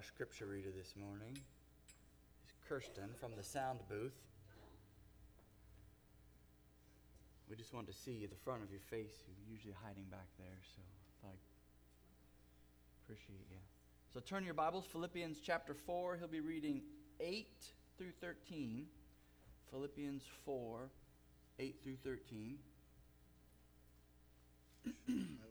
our scripture reader this morning is Kirsten from the sound booth. We just wanted to see the front of your face. You're usually hiding back there, so I appreciate you. So turn your Bibles, Philippians chapter 4. He'll be reading 8 through 13. Philippians 4, 8 through 13.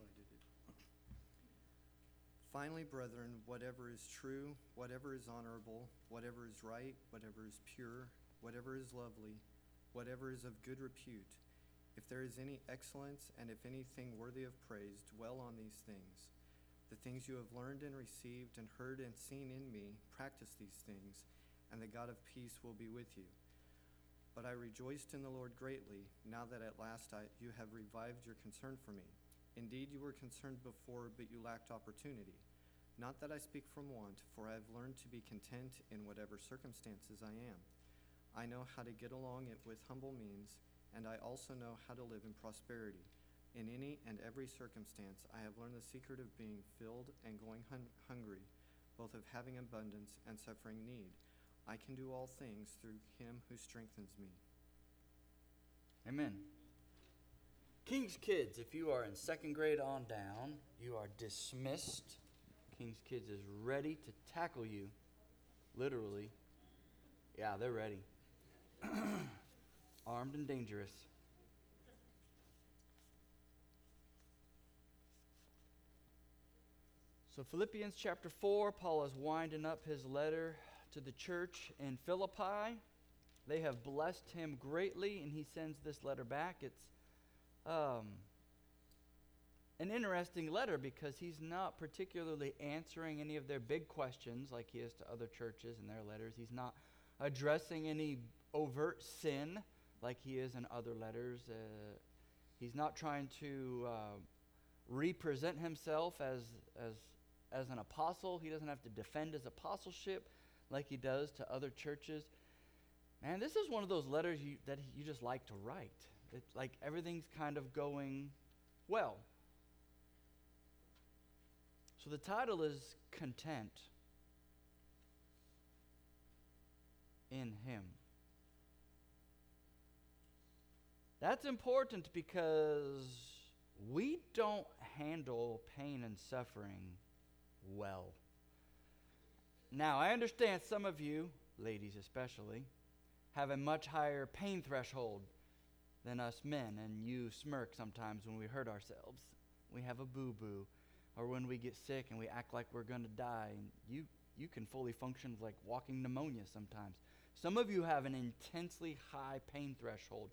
Finally, brethren, whatever is true, whatever is honorable, whatever is right, whatever is pure, whatever is lovely, whatever is of good repute, if there is any excellence and if anything worthy of praise, dwell on these things. The things you have learned and received and heard and seen in me, practice these things, and the God of peace will be with you. But I rejoiced in the Lord greatly, now that at last I, you have revived your concern for me. Indeed, you were concerned before, but you lacked opportunity. Not that I speak from want, for I have learned to be content in whatever circumstances I am. I know how to get along it with humble means, and I also know how to live in prosperity. In any and every circumstance, I have learned the secret of being filled and going hun- hungry, both of having abundance and suffering need. I can do all things through him who strengthens me. Amen. King's Kids, if you are in second grade on down, you are dismissed. King's Kids is ready to tackle you. Literally. Yeah, they're ready. Armed and dangerous. So, Philippians chapter 4, Paul is winding up his letter to the church in Philippi. They have blessed him greatly, and he sends this letter back. It's um, an interesting letter because he's not particularly answering any of their big questions like he is to other churches in their letters. He's not addressing any overt sin like he is in other letters. Uh, he's not trying to uh, represent himself as, as, as an apostle. He doesn't have to defend his apostleship like he does to other churches. Man, this is one of those letters you, that you just like to write. It's like everything's kind of going well. So the title is Content in Him. That's important because we don't handle pain and suffering well. Now, I understand some of you, ladies especially, have a much higher pain threshold than us men, and you smirk sometimes when we hurt ourselves. We have a boo boo, or when we get sick and we act like we're going to die. And you, you can fully function like walking pneumonia sometimes. Some of you have an intensely high pain threshold,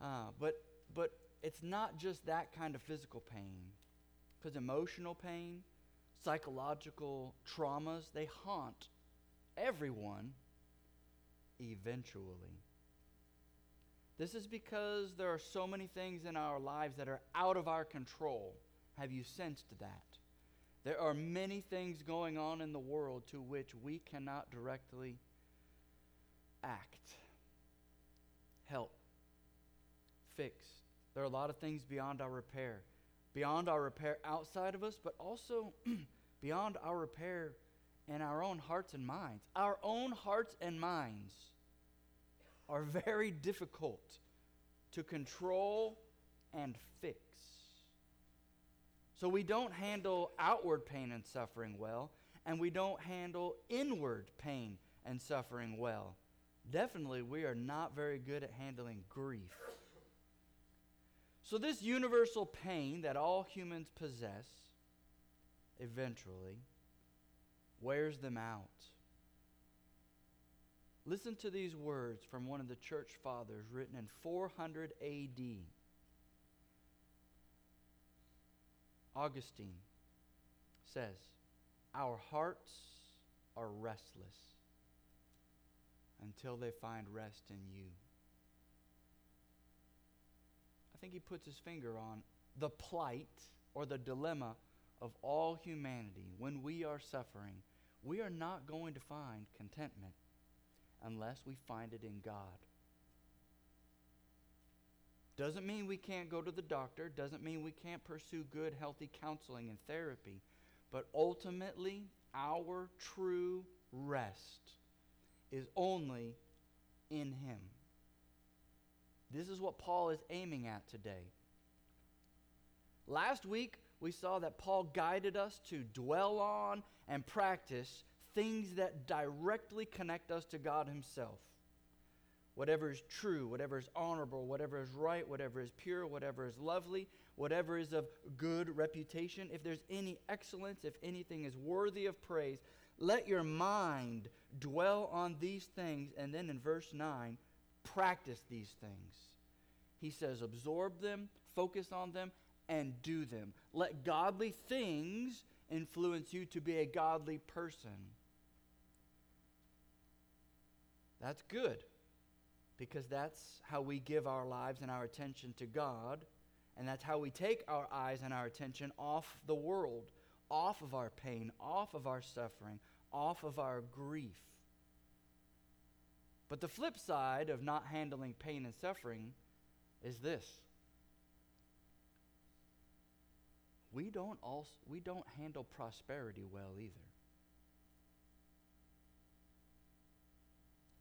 uh, but, but it's not just that kind of physical pain, because emotional pain, psychological traumas, they haunt everyone eventually. This is because there are so many things in our lives that are out of our control. Have you sensed that? There are many things going on in the world to which we cannot directly act, help, fix. There are a lot of things beyond our repair. Beyond our repair outside of us, but also beyond our repair in our own hearts and minds. Our own hearts and minds are very difficult to control and fix. So we don't handle outward pain and suffering well, and we don't handle inward pain and suffering well. Definitely, we are not very good at handling grief. So, this universal pain that all humans possess eventually wears them out. Listen to these words from one of the church fathers written in 400 AD. Augustine says, Our hearts are restless until they find rest in you. I think he puts his finger on the plight or the dilemma of all humanity when we are suffering. We are not going to find contentment unless we find it in God. Doesn't mean we can't go to the doctor, doesn't mean we can't pursue good, healthy counseling and therapy, but ultimately, our true rest is only in Him. This is what Paul is aiming at today. Last week, we saw that Paul guided us to dwell on and practice things that directly connect us to God Himself. Whatever is true, whatever is honorable, whatever is right, whatever is pure, whatever is lovely, whatever is of good reputation, if there's any excellence, if anything is worthy of praise, let your mind dwell on these things. And then in verse 9, practice these things. He says, absorb them, focus on them, and do them. Let godly things influence you to be a godly person. That's good because that's how we give our lives and our attention to God, and that's how we take our eyes and our attention off the world, off of our pain, off of our suffering, off of our grief. But the flip side of not handling pain and suffering is this. We don't also we don't handle prosperity well either.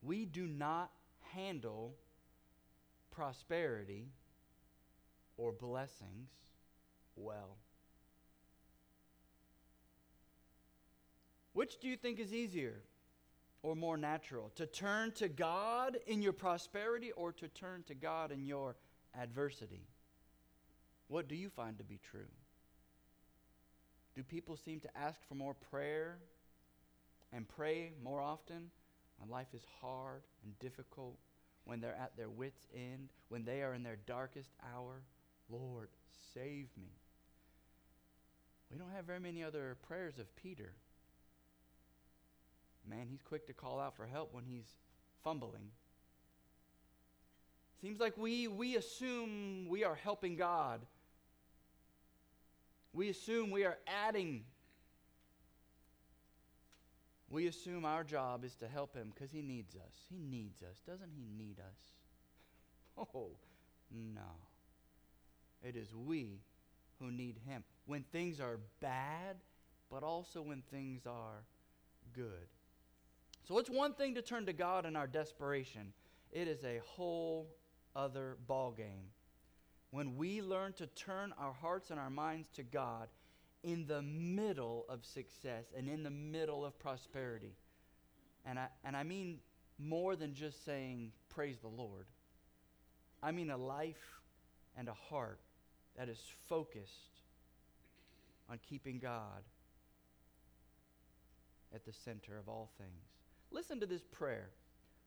We do not handle prosperity or blessings well. Which do you think is easier or more natural? To turn to God in your prosperity or to turn to God in your adversity? What do you find to be true? Do people seem to ask for more prayer and pray more often when life is hard and difficult, when they're at their wits' end, when they are in their darkest hour? Lord, save me. We don't have very many other prayers of Peter. Man, he's quick to call out for help when he's fumbling. Seems like we, we assume we are helping God. We assume we are adding. We assume our job is to help him because he needs us. He needs us. Doesn't he need us? Oh, no. It is we who need him. When things are bad, but also when things are good. So it's one thing to turn to God in our desperation. It is a whole other ball game. When we learn to turn our hearts and our minds to God in the middle of success and in the middle of prosperity. And I, and I mean more than just saying, Praise the Lord. I mean a life and a heart that is focused on keeping God at the center of all things. Listen to this prayer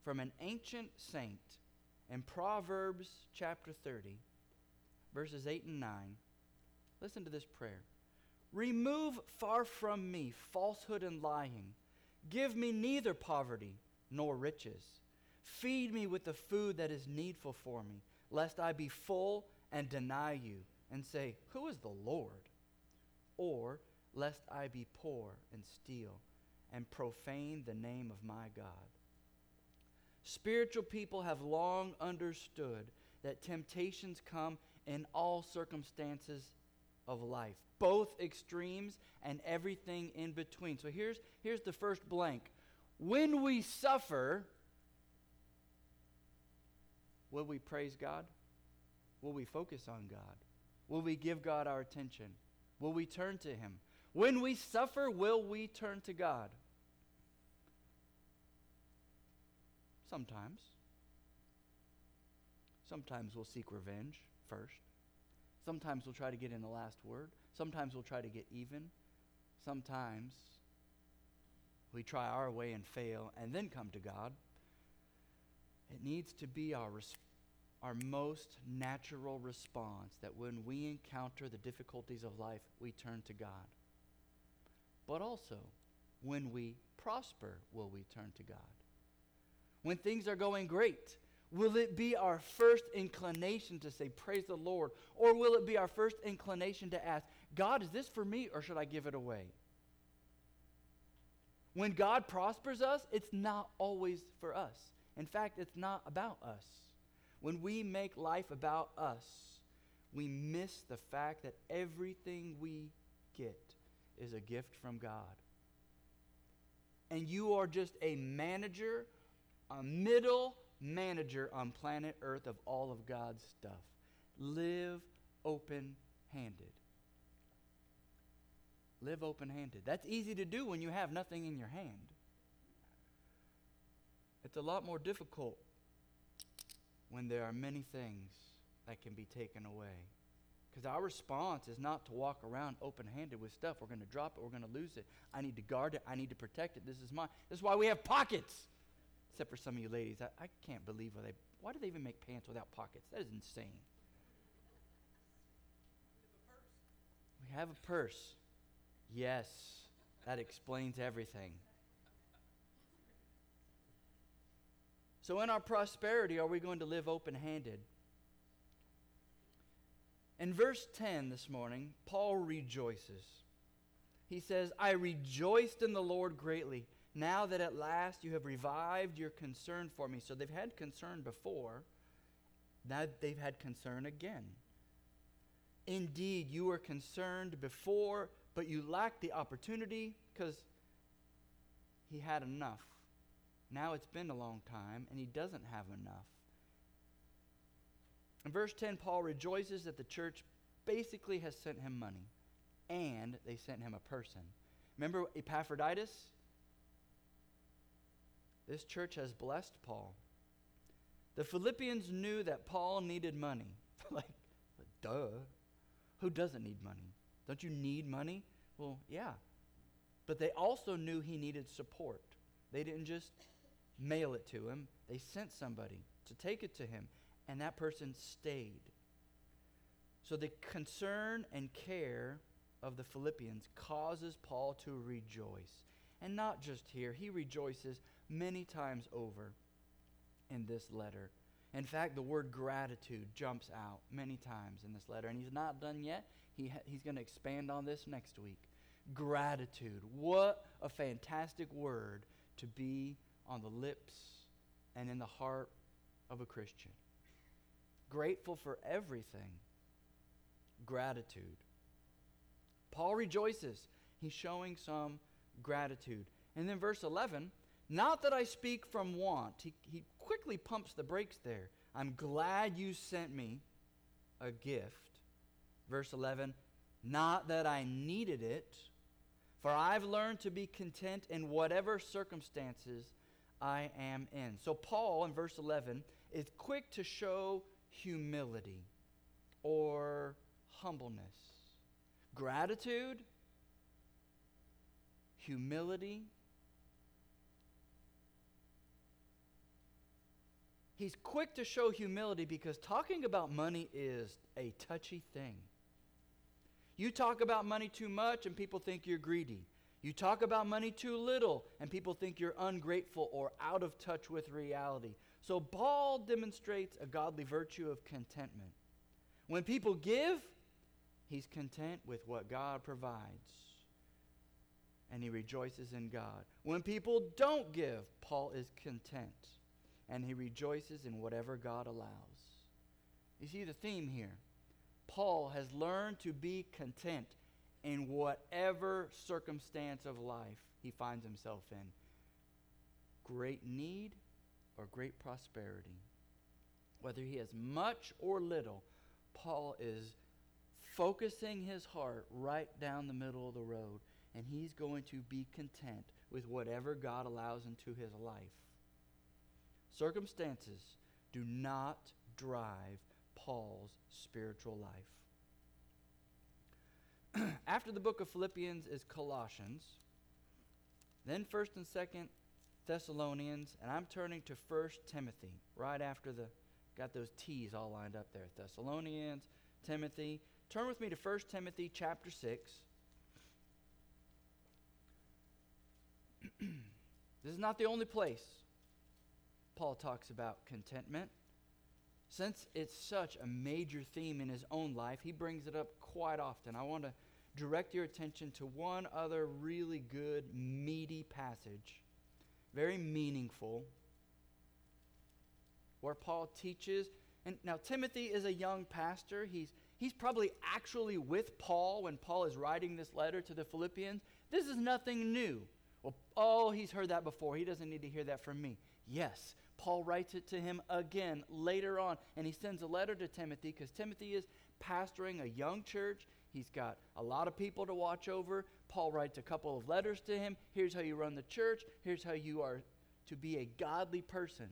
from an ancient saint in Proverbs chapter 30, verses 8 and 9. Listen to this prayer. Remove far from me falsehood and lying. Give me neither poverty nor riches. Feed me with the food that is needful for me, lest I be full and deny you and say, Who is the Lord? Or lest I be poor and steal and profane the name of my God. Spiritual people have long understood that temptations come in all circumstances of life, both extremes and everything in between. So here's, here's the first blank. When we suffer, will we praise God? Will we focus on God? Will we give God our attention? Will we turn to Him? When we suffer, will we turn to God? Sometimes. Sometimes we'll seek revenge first. Sometimes we'll try to get in the last word. Sometimes we'll try to get even. Sometimes we try our way and fail and then come to God. It needs to be our, res- our most natural response that when we encounter the difficulties of life, we turn to God. But also, when we prosper, will we turn to God? when things are going great? Will it be our first inclination to say, Praise the Lord? Or will it be our first inclination to ask, God, is this for me or should I give it away? When God prospers us, it's not always for us. In fact, it's not about us. When we make life about us, we miss the fact that everything we get is a gift from God. and you are just a manager, a middle manager on planet Earth of all of God's stuff. Live open handed. Live open handed. That's easy to do when you have nothing in your hand. It's a lot more difficult when there are many things that can be taken away. Because our response is not to walk around open handed with stuff. We're going to drop it. We're going to lose it. I need to guard it. I need to protect it. This is mine. This is why we have pockets. Except for some of you ladies. I, I can't believe why they, why do they even make pants without pockets? That is insane. We have a purse. Yes, that explains everything. So, in our prosperity, are we going to live open handed? In verse 10 this morning, Paul rejoices. He says, I rejoiced in the Lord greatly, now that at last you have revived your concern for me. So they've had concern before, now they've had concern again. Indeed, you were concerned before, but you lacked the opportunity because he had enough. Now it's been a long time, and he doesn't have enough. In verse 10, Paul rejoices that the church basically has sent him money, and they sent him a person. Remember Epaphroditus? This church has blessed Paul. The Philippians knew that Paul needed money. like, duh. Who doesn't need money? Don't you need money? Well, yeah. But they also knew he needed support. They didn't just mail it to him, they sent somebody to take it to him and that person stayed. So the concern and care of the Philippians causes Paul to rejoice. And not just here, he rejoices many times over in this letter. In fact, the word gratitude jumps out many times in this letter, and he's not done yet. He ha- he's going to expand on this next week. Gratitude. What a fantastic word to be on the lips and in the heart of a Christian grateful for everything. Gratitude. Paul rejoices. He's showing some gratitude. And then verse 11, not that I speak from want. He, he quickly pumps the brakes there. I'm glad you sent me a gift. Verse 11, not that I needed it, for I've learned to be content in whatever circumstances I am in. So, Paul in verse 11 is quick to show humility or humbleness. Gratitude, humility. He's quick to show humility because talking about money is a touchy thing. You talk about money too much and people think you're greedy. You talk about money too little and people think you're ungrateful or out of touch with reality. So Paul demonstrates a godly virtue of contentment. When people give, he's content with what God provides. And he rejoices in God. When people don't give, Paul is content. And he rejoices in whatever God allows. You see the theme here. Paul has learned to be content in whatever circumstance of life he finds himself in. Great need or great prosperity. Whether he has much or little, Paul is focusing his heart right down the middle of the road, and he's going to be content with whatever God allows into his life. Circumstances do not drive Paul's spiritual life. After the book of Philippians is Colossians, then 1st and 2nd Thessalonians, and I'm turning to 1st Timothy right after the got those T's all lined up there. Thessalonians, Timothy. Turn with me to 1st Timothy chapter 6. this is not the only place Paul talks about contentment. Since it's such a major theme in his own life, he brings it up quite often. I want to direct your attention to one other really good, meaty passage very meaningful, where Paul teaches. And now, Timothy is a young pastor. He's, he's probably actually with Paul when Paul is writing this letter to the Philippians. This is nothing new. Well, oh, he's heard that before. He doesn't need to hear that from me. Yes, Paul writes it to him again later on, and he sends a letter to Timothy because Timothy is pastoring a young church. He's got a lot of people to watch over. Paul writes a couple of letters to him. Here's how you run the church. Here's how you are to be a godly person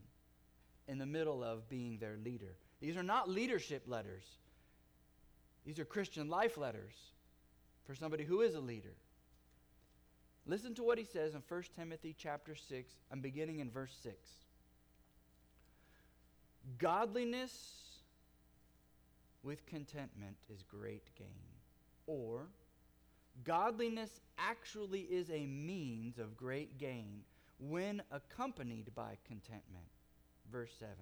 in the middle of being their leader. These are not leadership letters, these are Christian life letters for somebody who is a leader. Listen to what he says in 1 Timothy chapter 6. I'm beginning in verse 6. Godliness with contentment is great gain. Or, godliness actually is a means of great gain when accompanied by contentment. Verse 7.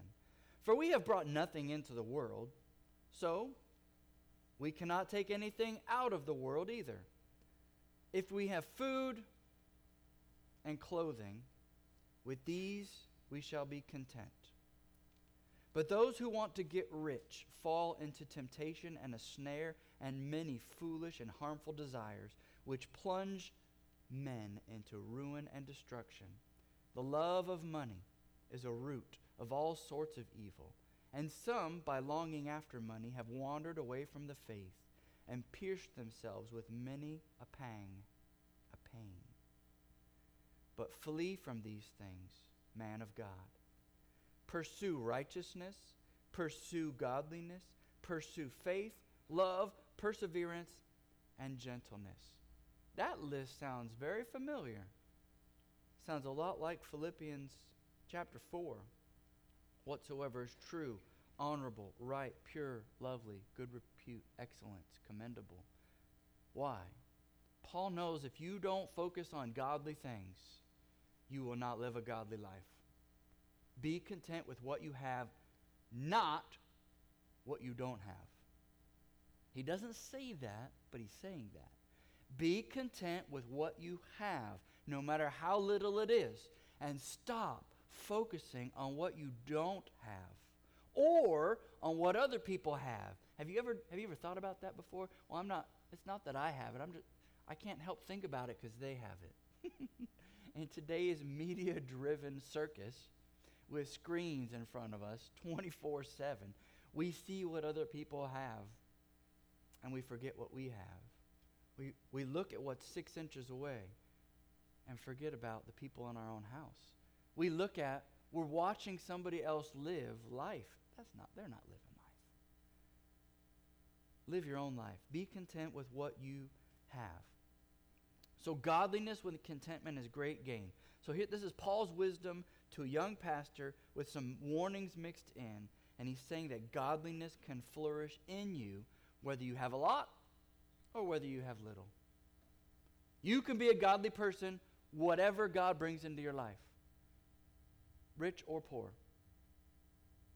For we have brought nothing into the world, so we cannot take anything out of the world either. If we have food and clothing, with these we shall be content. But those who want to get rich fall into temptation and a snare and many foolish and harmful desires, which plunge men into ruin and destruction. The love of money is a root of all sorts of evil, and some, by longing after money, have wandered away from the faith and pierced themselves with many a pang. But flee from these things, man of God. Pursue righteousness, pursue godliness, pursue faith, love, perseverance, and gentleness. That list sounds very familiar. Sounds a lot like Philippians chapter 4. Whatsoever is true, honorable, right, pure, lovely, good repute, excellence, commendable. Why? Paul knows if you don't focus on godly things, you will not live a godly life. Be content with what you have, not what you don't have. He doesn't say that, but he's saying that. Be content with what you have, no matter how little it is, and stop focusing on what you don't have or on what other people have. Have you ever have you ever thought about that before? Well, I'm not it's not that I have it. I'm just I can't help think about it cuz they have it. in today's media-driven circus with screens in front of us 24/7, we see what other people have and we forget what we have. We, we look at what's six inches away and forget about the people in our own house. We look at, we're watching somebody else live life. That's not, they're not living life. Live your own life. Be content with what you have. So, godliness with contentment is great gain. So, here, this is Paul's wisdom to a young pastor with some warnings mixed in. And he's saying that godliness can flourish in you whether you have a lot or whether you have little. You can be a godly person, whatever God brings into your life, rich or poor.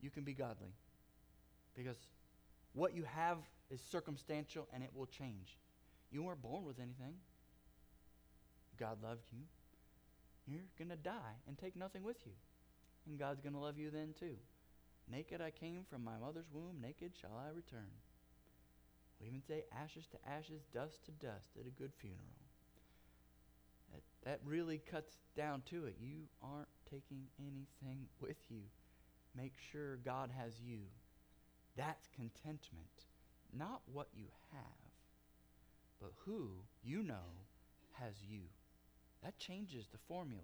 You can be godly because what you have is circumstantial and it will change. You weren't born with anything. God loved you. You're going to die and take nothing with you. And God's going to love you then too. Naked I came from my mother's womb, naked shall I return. We even say ashes to ashes, dust to dust at a good funeral. That, that really cuts down to it. You aren't taking anything with you. Make sure God has you. That's contentment. Not what you have, but who you know has you. That changes the formula.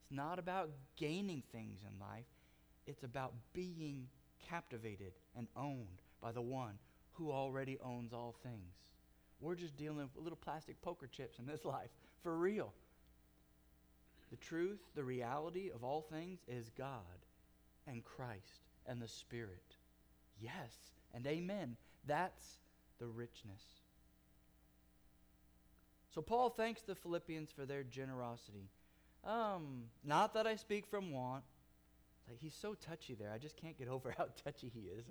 It's not about gaining things in life, it's about being captivated and owned by the one who already owns all things. We're just dealing with little plastic poker chips in this life, for real. The truth, the reality of all things is God and Christ and the Spirit. Yes, and amen. That's the richness. So Paul thanks the Philippians for their generosity. Um, not that I speak from want. Like he's so touchy there. I just can't get over how touchy he is.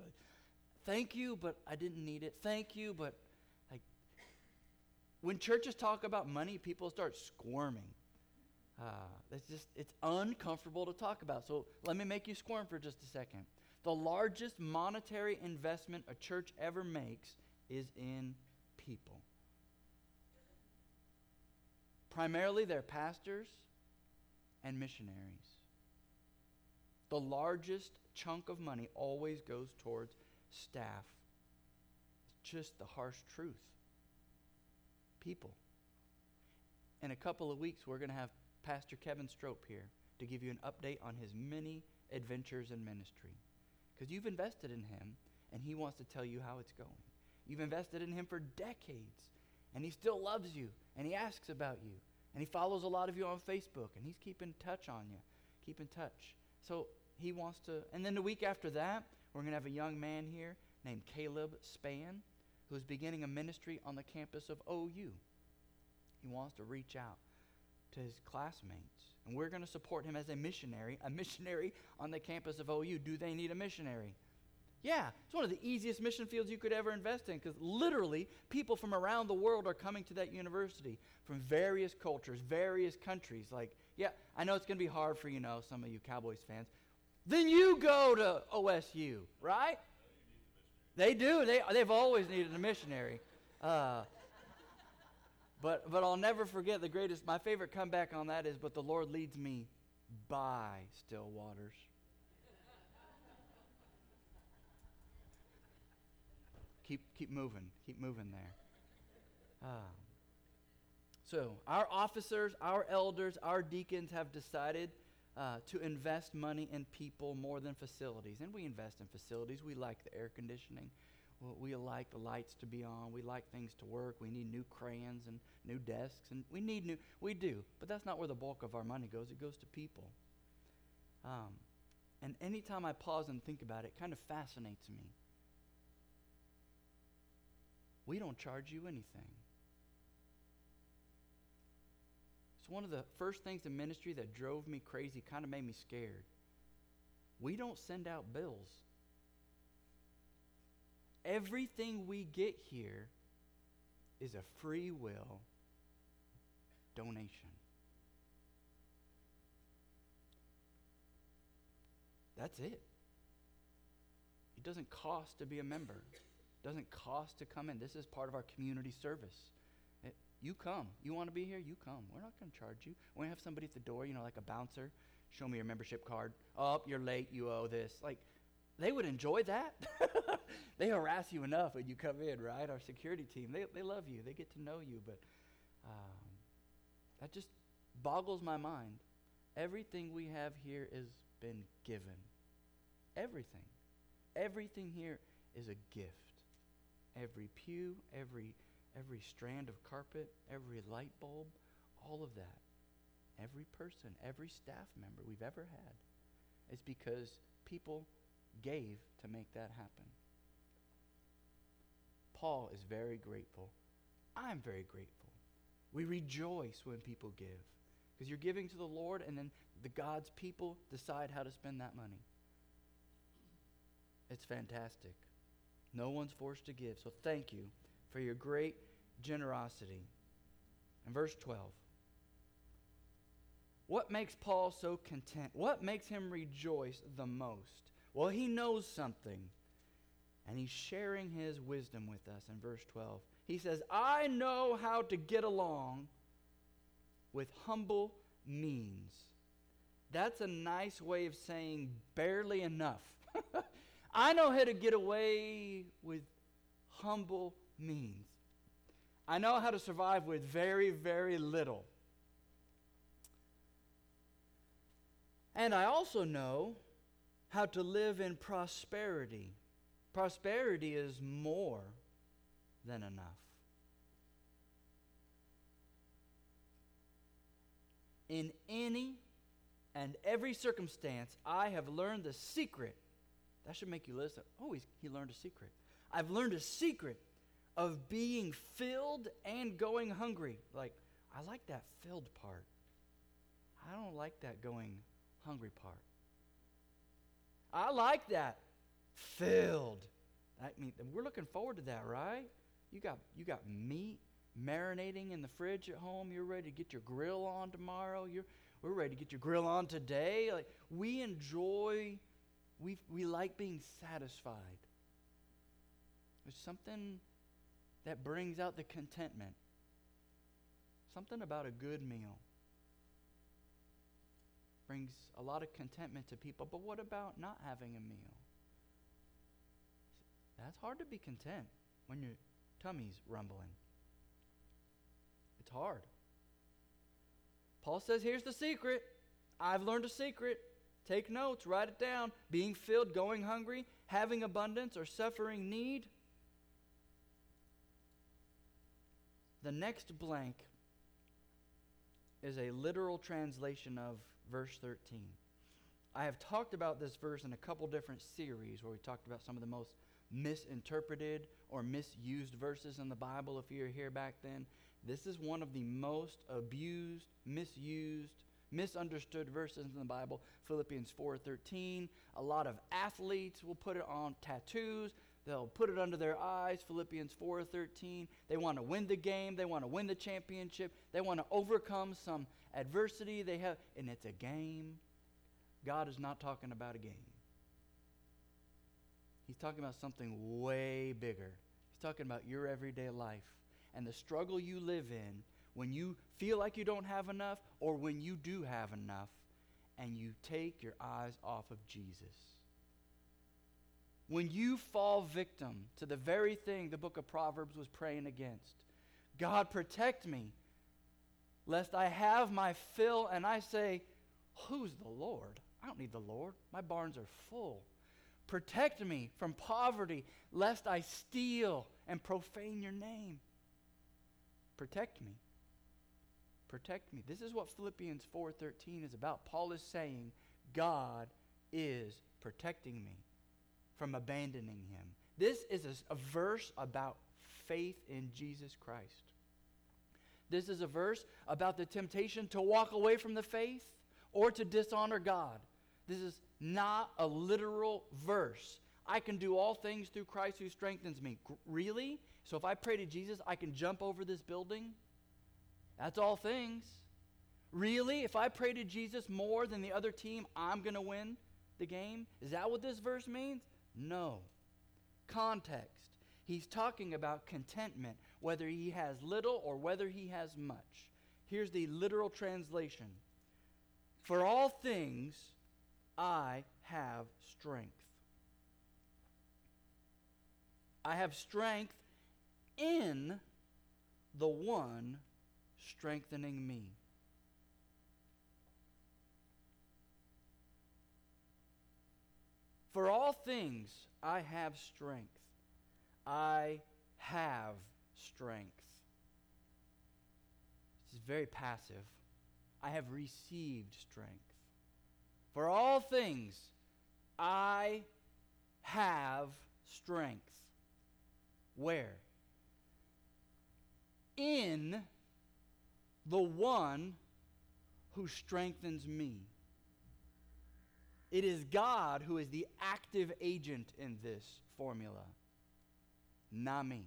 Thank you, but I didn't need it. Thank you, but like when churches talk about money, people start squirming. Uh, it's just it's uncomfortable to talk about. So let me make you squirm for just a second. The largest monetary investment a church ever makes is in people. Primarily, they're pastors and missionaries. The largest chunk of money always goes towards staff. It's just the harsh truth. People. In a couple of weeks, we're going to have Pastor Kevin Strope here to give you an update on his many adventures in ministry. Because you've invested in him, and he wants to tell you how it's going. You've invested in him for decades, and he still loves you, and he asks about you, and he follows a lot of you on Facebook, and he's keeping touch on you. Keep in touch. So he wants to, and then the week after that, we're going to have a young man here named Caleb Span who's beginning a ministry on the campus of OU. He wants to reach out to his classmates. And we're going to support him as a missionary, a missionary on the campus of OU. Do they need a missionary? Yeah, it's one of the easiest mission fields you could ever invest in because literally people from around the world are coming to that university from various cultures, various countries. Like, yeah, I know it's going to be hard for, you know, some of you Cowboys fans. Then you go to OSU, right? They do. They, they've always needed a missionary. Uh, but, but I'll never forget the greatest, my favorite comeback on that is, but the Lord leads me by still waters. Keep, keep moving. Keep moving there. Uh, so, our officers, our elders, our deacons have decided uh, to invest money in people more than facilities. And we invest in facilities. We like the air conditioning. We like the lights to be on. We like things to work. We need new crayons and new desks. And we need new, we do. But that's not where the bulk of our money goes. It goes to people. Um, and anytime I pause and think about it, it kind of fascinates me. We don't charge you anything. It's one of the first things in ministry that drove me crazy, kind of made me scared. We don't send out bills. Everything we get here is a free will donation. That's it. It doesn't cost to be a member. Doesn't cost to come in. This is part of our community service. It, you come. You want to be here? You come. We're not going to charge you. We have somebody at the door, you know, like a bouncer. Show me your membership card. Oh, you're late. You owe this. Like, they would enjoy that. they harass you enough when you come in, right? Our security team, they, they love you. They get to know you. But um, that just boggles my mind. Everything we have here has been given. Everything. Everything here is a gift. Every pew, every every strand of carpet, every light bulb, all of that. Every person, every staff member we've ever had is because people gave to make that happen. Paul is very grateful. I'm very grateful. We rejoice when people give because you're giving to the Lord, and then the God's people decide how to spend that money. It's fantastic. No one's forced to give. So thank you for your great generosity. In verse 12, what makes Paul so content? What makes him rejoice the most? Well, he knows something, and he's sharing his wisdom with us in verse 12. He says, I know how to get along with humble means. That's a nice way of saying barely enough. I know how to get away with humble means. I know how to survive with very, very little. And I also know how to live in prosperity. Prosperity is more than enough. In any and every circumstance, I have learned the secret. That should make you listen. Oh, he learned a secret. I've learned a secret of being filled and going hungry. Like, I like that filled part. I don't like that going hungry part. I like that. Filled. I mean, we're looking forward to that, right? You got you got meat marinating in the fridge at home. You're ready to get your grill on tomorrow. You're we're ready to get your grill on today. Like we enjoy, we we like being satisfied. There's something that brings out the contentment. Something about a good meal brings a lot of contentment to people. But what about not having a meal? That's hard to be content when your tummy's rumbling. It's hard. Paul says, here's the secret. I've learned a secret. Take notes, write it down. Being filled, going hungry, having abundance, or suffering need. The next blank is a literal translation of verse 13. I have talked about this verse in a couple different series where we talked about some of the most misinterpreted or misused verses in the Bible if you were here back then. This is one of the most abused, misused, misunderstood verses in the Bible. Philippians 4:13. A lot of athletes will put it on tattoos. They'll put it under their eyes. Philippians 4:13. They want to win the game. They want to win the championship. They want to overcome some adversity they have, and it's a game. God is not talking about a game. He's talking about something way bigger. He's talking about your everyday life and the struggle you live in when you feel like you don't have enough or when you do have enough and you take your eyes off of Jesus. When you fall victim to the very thing the book of Proverbs was praying against God, protect me, lest I have my fill and I say, Who's the Lord? I don't need the Lord. My barns are full. Protect me from poverty, lest I steal and profane your name. Protect me. Protect me. This is what Philippians 4:13 is about. Paul is saying, God is protecting me from abandoning him. This is a, a verse about faith in Jesus Christ. This is a verse about the temptation to walk away from the faith or to dishonor God. This is not a literal verse. I can do all things through Christ who strengthens me. Really? So if I pray to Jesus, I can jump over this building? That's all things. Really? If I pray to Jesus more than the other team, I'm going to win the game? Is that what this verse means? No. Context. He's talking about contentment, whether he has little or whether he has much. Here's the literal translation For all things, I have strength. I have strength in the one strengthening me. For all things I have strength. I have strength. This is very passive. I have received strength. For all things I have strength. Where? In the one who strengthens me. It is God who is the active agent in this formula, not me.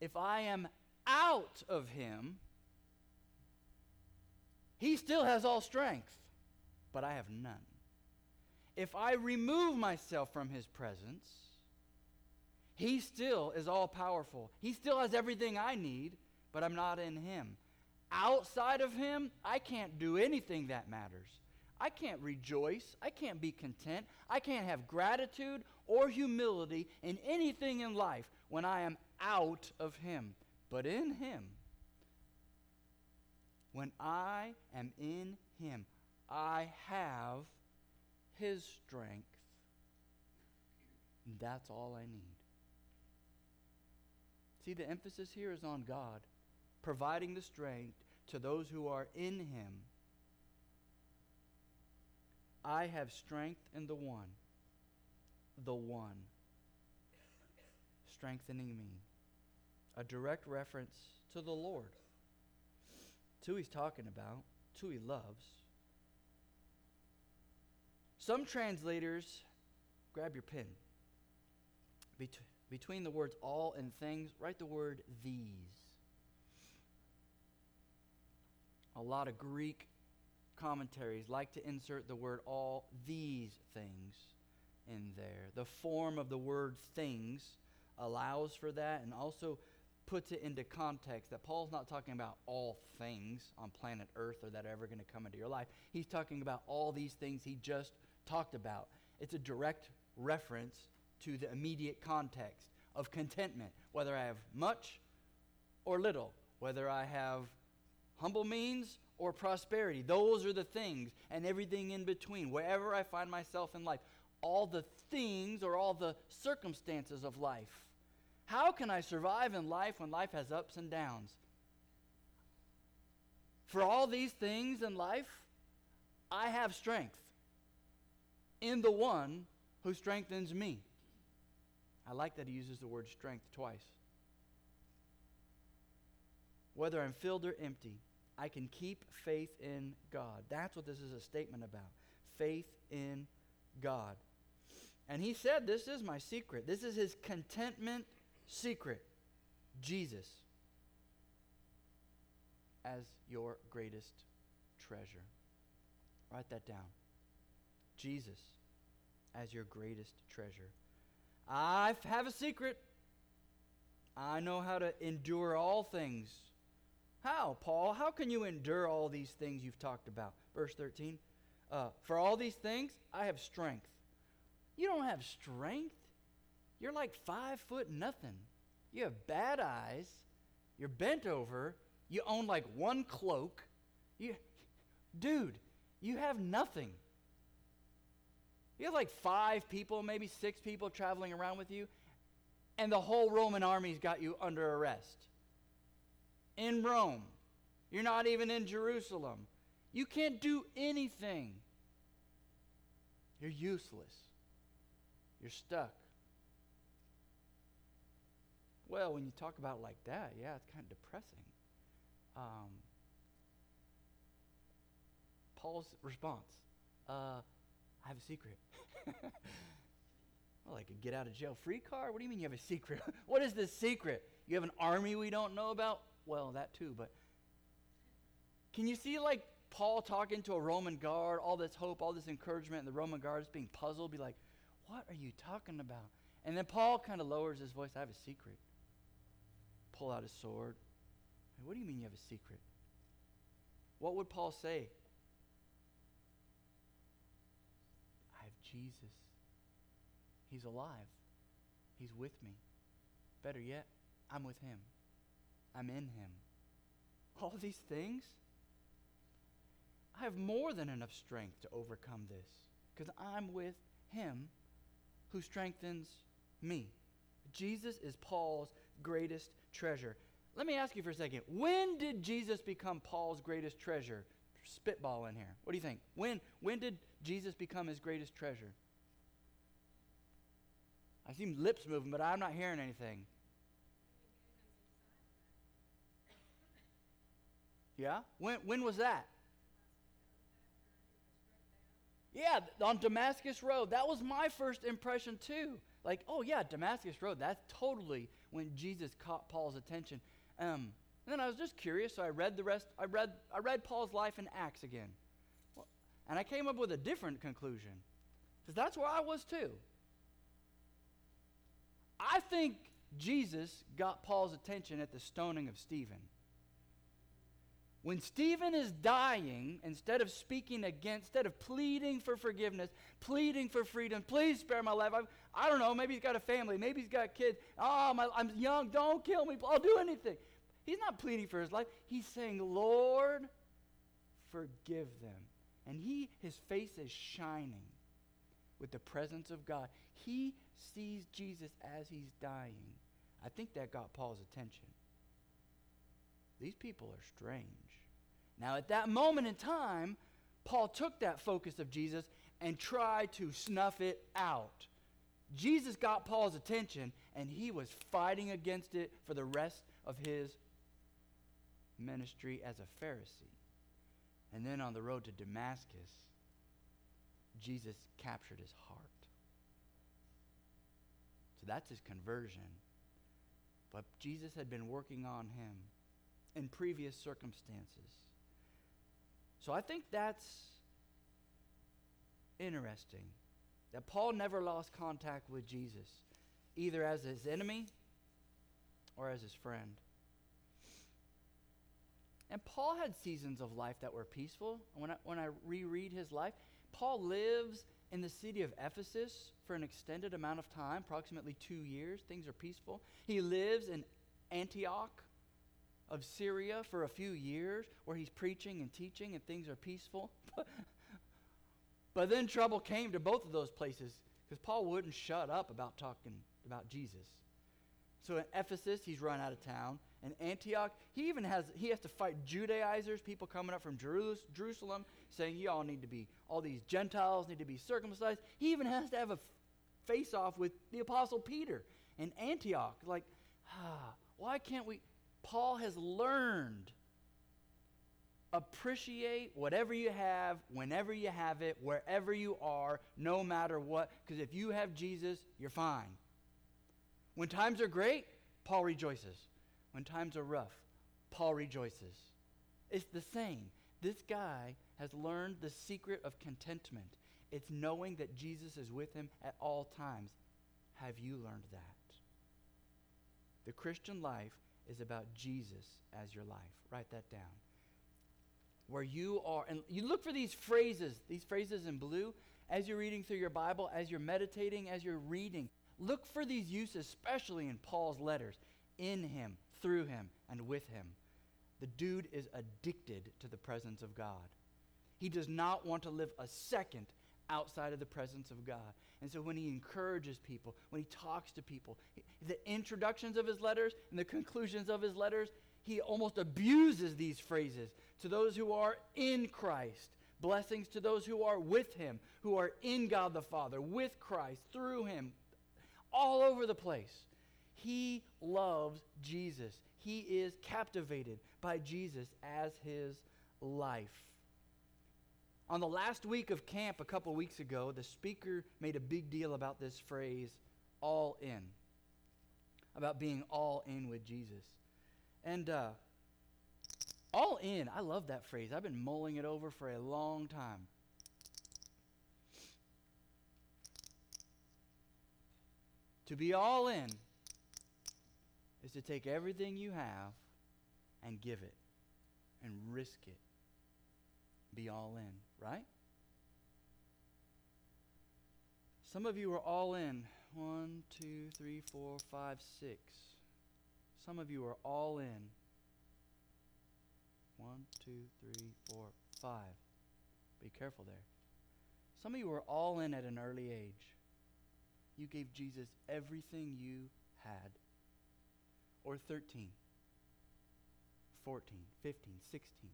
If I am out of Him, He still has all strength, but I have none. If I remove myself from His presence, He still is all powerful. He still has everything I need, but I'm not in Him. Outside of Him, I can't do anything that matters. I can't rejoice. I can't be content. I can't have gratitude or humility in anything in life when I am out of Him. But in Him, when I am in Him, I have His strength. That's all I need. See, the emphasis here is on God providing the strength to those who are in Him. I have strength in the one, the one, strengthening me. A direct reference to the Lord, to He's talking about, to He loves. Some translators, grab your pen. Bet- between the words all and things, write the word these. A lot of Greek commentaries like to insert the word all these things in there. The form of the word things allows for that, and also puts it into context that Paul's not talking about all things on planet Earth or that are ever going to come into your life. He's talking about all these things he just talked about. It's a direct reference to the immediate context of contentment, whether I have much or little, whether I have humble means or prosperity. Those are the things and everything in between. Wherever I find myself in life, all the things or all the circumstances of life. How can I survive in life when life has ups and downs? For all these things in life, I have strength in the one who strengthens me. I like that he uses the word strength twice. Whether I'm filled or empty, I can keep faith in God. That's what this is a statement about faith in God. And he said, This is my secret. This is his contentment secret. Jesus as your greatest treasure. Write that down. Jesus as your greatest treasure. I have a secret. I know how to endure all things. How, Paul? How can you endure all these things you've talked about? Verse 13. Uh, For all these things, I have strength. You don't have strength. You're like five foot nothing. You have bad eyes. You're bent over. You own like one cloak. You, dude, you have nothing. You have like five people, maybe six people traveling around with you, and the whole Roman army's got you under arrest. In Rome. You're not even in Jerusalem. You can't do anything. You're useless. You're stuck. Well, when you talk about like that, yeah, it's kind of depressing. Um, Paul's response uh, I have a secret. well, like a get out of jail free card? What do you mean you have a secret? what is this secret? You have an army we don't know about? Well, that too, but can you see like Paul talking to a Roman guard, all this hope, all this encouragement, and the Roman guard is being puzzled, be like, what are you talking about? And then Paul kind of lowers his voice, I have a secret. Pull out his sword. What do you mean you have a secret? What would Paul say? I have Jesus. He's alive. He's with me. Better yet, I'm with him. I'm in him. All these things, I have more than enough strength to overcome this because I'm with him who strengthens me. Jesus is Paul's greatest treasure. Let me ask you for a second. When did Jesus become Paul's greatest treasure? Spitball in here. What do you think? When when did Jesus become his greatest treasure? I see lips moving, but I'm not hearing anything. Yeah? When when was that? Yeah, on Damascus Road. That was my first impression too. Like, oh yeah, Damascus Road. That's totally when Jesus caught Paul's attention. Um, and then I was just curious, so I read the rest. I read I read Paul's life in Acts again, well, and I came up with a different conclusion, because that's where I was too. I think Jesus got Paul's attention at the stoning of Stephen. When Stephen is dying, instead of speaking against, instead of pleading for forgiveness, pleading for freedom, please spare my life. I, I don't know, maybe he's got a family, maybe he's got kids. Oh, my, I'm young, don't kill me, I'll do anything. He's not pleading for his life. He's saying, Lord, forgive them. And he, his face is shining with the presence of God. He sees Jesus as he's dying. I think that got Paul's attention. These people are strange. Now, at that moment in time, Paul took that focus of Jesus and tried to snuff it out. Jesus got Paul's attention, and he was fighting against it for the rest of his ministry as a Pharisee. And then on the road to Damascus, Jesus captured his heart. So that's his conversion. But Jesus had been working on him in previous circumstances. So I think that's interesting that Paul never lost contact with Jesus, either as his enemy or as his friend. And Paul had seasons of life that were peaceful. When I, when I reread his life, Paul lives in the city of Ephesus for an extended amount of time, approximately two years. Things are peaceful. He lives in Antioch of Syria for a few years where he's preaching and teaching and things are peaceful. but then trouble came to both of those places because Paul wouldn't shut up about talking about Jesus. So in Ephesus, he's run out of town. In Antioch, he even has he has to fight Judaizers, people coming up from Jerusalem, saying you all need to be all these Gentiles need to be circumcised. He even has to have a face off with the apostle Peter in Antioch. Like, ah, why can't we? Paul has learned appreciate whatever you have, whenever you have it, wherever you are, no matter what. Because if you have Jesus, you're fine. When times are great, Paul rejoices. When times are rough, Paul rejoices. It's the same. This guy has learned the secret of contentment. It's knowing that Jesus is with him at all times. Have you learned that? The Christian life is about Jesus as your life. Write that down. Where you are, and you look for these phrases, these phrases in blue, as you're reading through your Bible, as you're meditating, as you're reading. Look for these uses, especially in Paul's letters, in him, through him, and with him. The dude is addicted to the presence of God. He does not want to live a second outside of the presence of God. And so when he encourages people, when he talks to people, the introductions of his letters and the conclusions of his letters, he almost abuses these phrases to those who are in Christ. Blessings to those who are with him, who are in God the Father, with Christ, through him, all over the place. He loves Jesus. He is captivated by Jesus as his life. On the last week of camp a couple weeks ago, the speaker made a big deal about this phrase, all in, about being all in with Jesus. And uh, all in, I love that phrase. I've been mulling it over for a long time. To be all in is to take everything you have and give it and risk it. Be all in, right? Some of you are all in. One, two, three, four, five, six. Some of you are all in. One, two, three, four, five. Be careful there. Some of you are all in at an early age. You gave Jesus everything you had. Or 13, 14, 15, 16.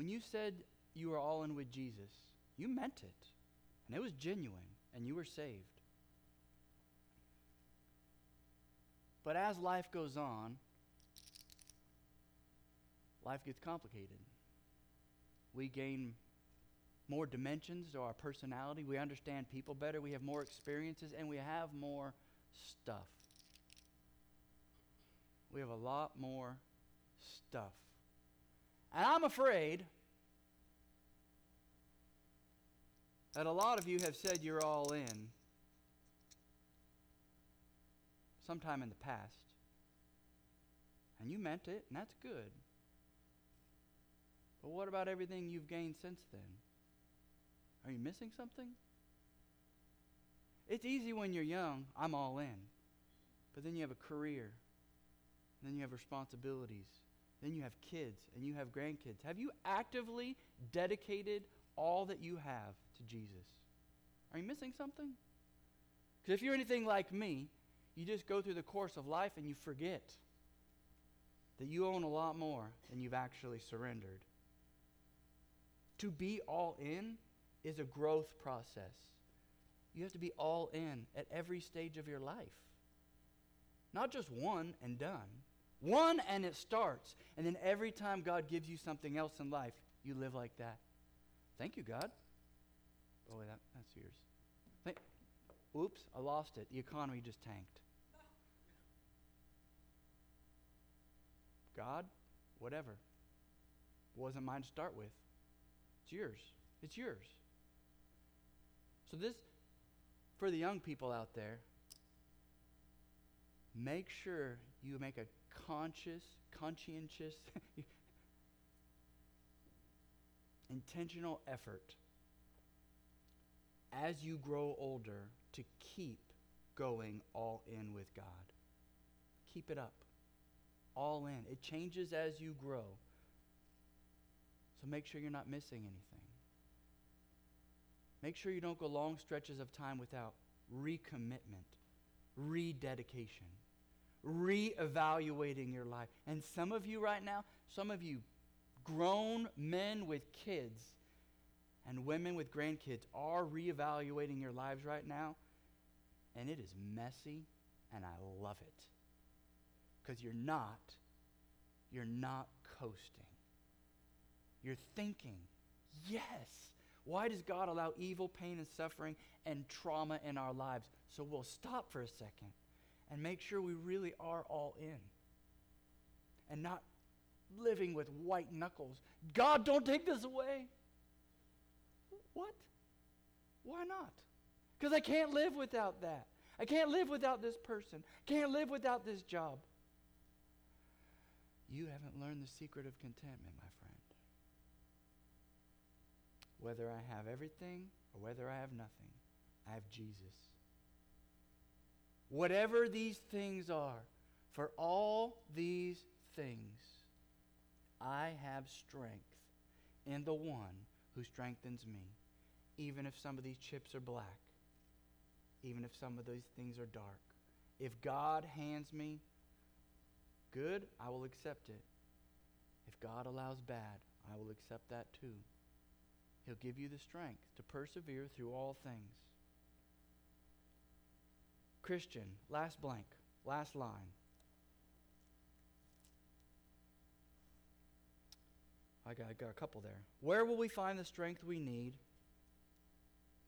When you said you were all in with Jesus, you meant it. And it was genuine, and you were saved. But as life goes on, life gets complicated. We gain more dimensions to our personality. We understand people better. We have more experiences, and we have more stuff. We have a lot more stuff. And I'm afraid that a lot of you have said you're all in sometime in the past. And you meant it, and that's good. But what about everything you've gained since then? Are you missing something? It's easy when you're young, I'm all in. But then you have a career, and then you have responsibilities, then you have kids, and you have grandkids. Have you actively dedicated all that you have to Jesus? Are you missing something? Because if you're anything like me, you just go through the course of life and you forget that you own a lot more than you've actually surrendered. To be all in is a growth process. You have to be all in at every stage of your life. Not just one and done. One and it starts. And then every time God gives you something else in life, you live like that. Thank you, God. Oh, wait, that, that's yours. Thank, oops, I lost it. The economy just tanked. God, whatever. Wasn't mine to start with. It's yours. It's yours. So this for the young people out there, make sure you make a conscious, conscientious, intentional effort as you grow older to keep going all in with God. Keep it up. All in. It changes as you grow. So make sure you're not missing anything. Make sure you don't go long stretches of time without recommitment, rededication, reevaluating your life. And some of you right now, some of you grown men with kids and women with grandkids are reevaluating your lives right now. And it is messy, and I love it. Because you're not, you're not coasting. You're thinking, yes. Why does God allow evil, pain, and suffering and trauma in our lives? So we'll stop for a second and make sure we really are all in and not living with white knuckles. God, don't take this away. What? Why not? Because I can't live without that. I can't live without this person. Can't live without this job. You haven't learned the secret of contentment, my friend. Whether I have everything or whether I have nothing, I have Jesus. Whatever these things are, for all these things, I have strength in the one who strengthens me, even if some of these chips are black, even if some of these things are dark. If God hands me good, I will accept it. If God allows bad, I will accept that too. He'll give you the strength to persevere through all things. Christian, last blank, last line. I got, I got a couple there. Where will we find the strength we need?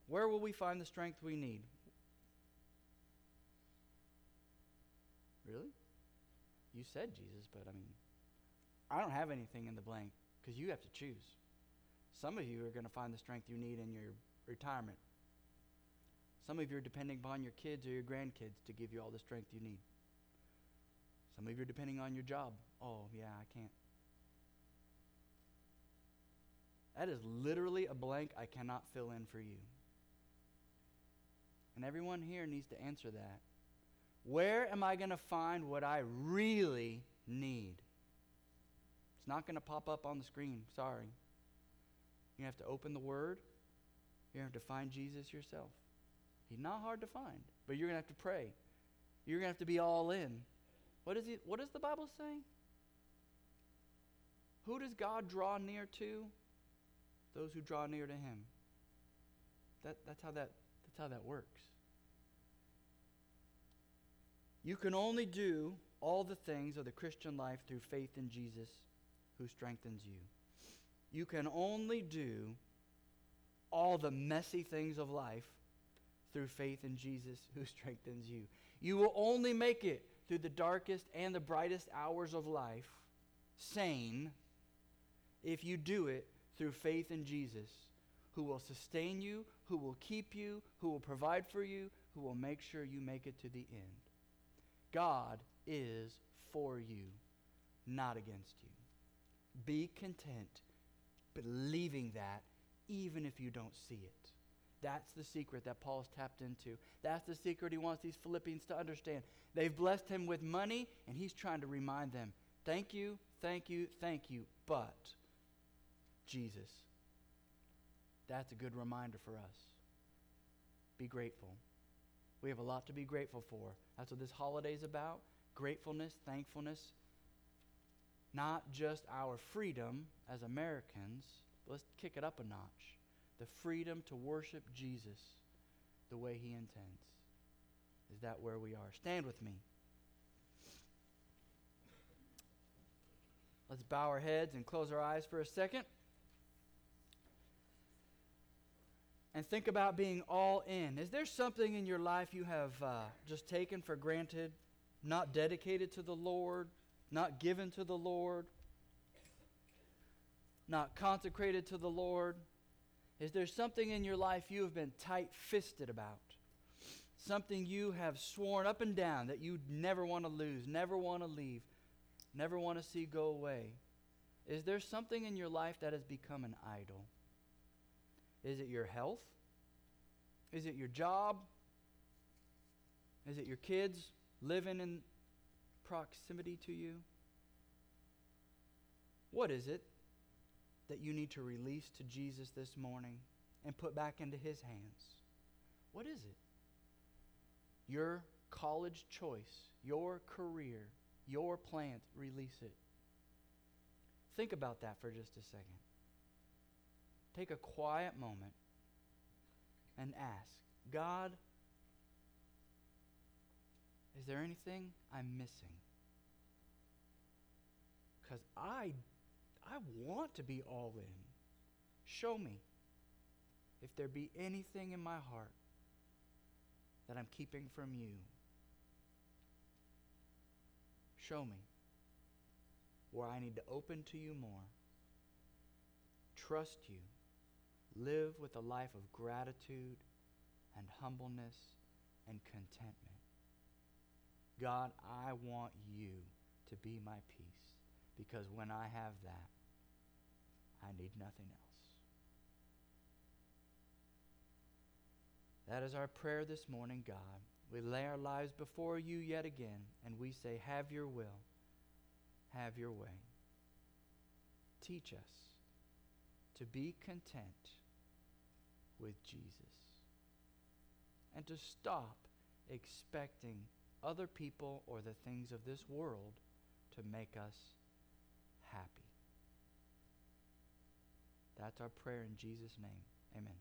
Where will we find the strength we need? Really? You said Jesus, but I mean, I don't have anything in the blank because you have to choose. Some of you are going to find the strength you need in your retirement. Some of you are depending upon your kids or your grandkids to give you all the strength you need. Some of you are depending on your job. Oh, yeah, I can't. That is literally a blank I cannot fill in for you. And everyone here needs to answer that. Where am I going to find what I really need? It's not going to pop up on the screen. Sorry. You have to open the Word. You have to find Jesus yourself. He's not hard to find, but you're going to have to pray. You're going to have to be all in. What, is he, what does the Bible say? Who does God draw near to? Those who draw near to Him. That, that's, how that, that's how that works. You can only do all the things of the Christian life through faith in Jesus who strengthens you. You can only do all the messy things of life through faith in Jesus who strengthens you. You will only make it through the darkest and the brightest hours of life sane if you do it through faith in Jesus who will sustain you, who will keep you, who will provide for you, who will make sure you make it to the end. God is for you, not against you. Be content believing that even if you don't see it. That's the secret that Paul's tapped into. That's the secret he wants these Philippians to understand. They've blessed him with money, and he's trying to remind them thank you, thank you, thank you, but Jesus. That's a good reminder for us. Be grateful. We have a lot to be grateful for. That's what this holiday is about gratefulness, thankfulness. Not just our freedom as Americans, let's kick it up a notch. The freedom to worship Jesus the way He intends. Is that where we are? Stand with me. Let's bow our heads and close our eyes for a second. and think about being all in. Is there something in your life you have uh, just taken for granted, not dedicated to the Lord, not given to the Lord, not consecrated to the Lord? Is there something in your life you have been tight fisted about? something you have sworn up and down that you'd never want to lose, never want to leave, never want to see go away? Is there something in your life that has become an idol? Is it your health? Is it your job? Is it your kids living in proximity to you? What is it that you need to release to Jesus this morning and put back into his hands? What is it? Your college choice, your career, your plant, release it. Think about that for just a second. Take a quiet moment and ask God, is there anything I'm missing? Because I, I want to be all in. Show me if there be anything in my heart that I'm keeping from you. Show me where I need to open to you more, trust you, live with a life of gratitude and humbleness and contentment. God, I want you to be my peace because when I have that, I need nothing else. That is our prayer this morning, God. We lay our lives before you yet again, and we say, Have your will, have your way. Teach us to be content with Jesus and to stop expecting other people or the things of this world to make us That's our prayer in Jesus' name. Amen.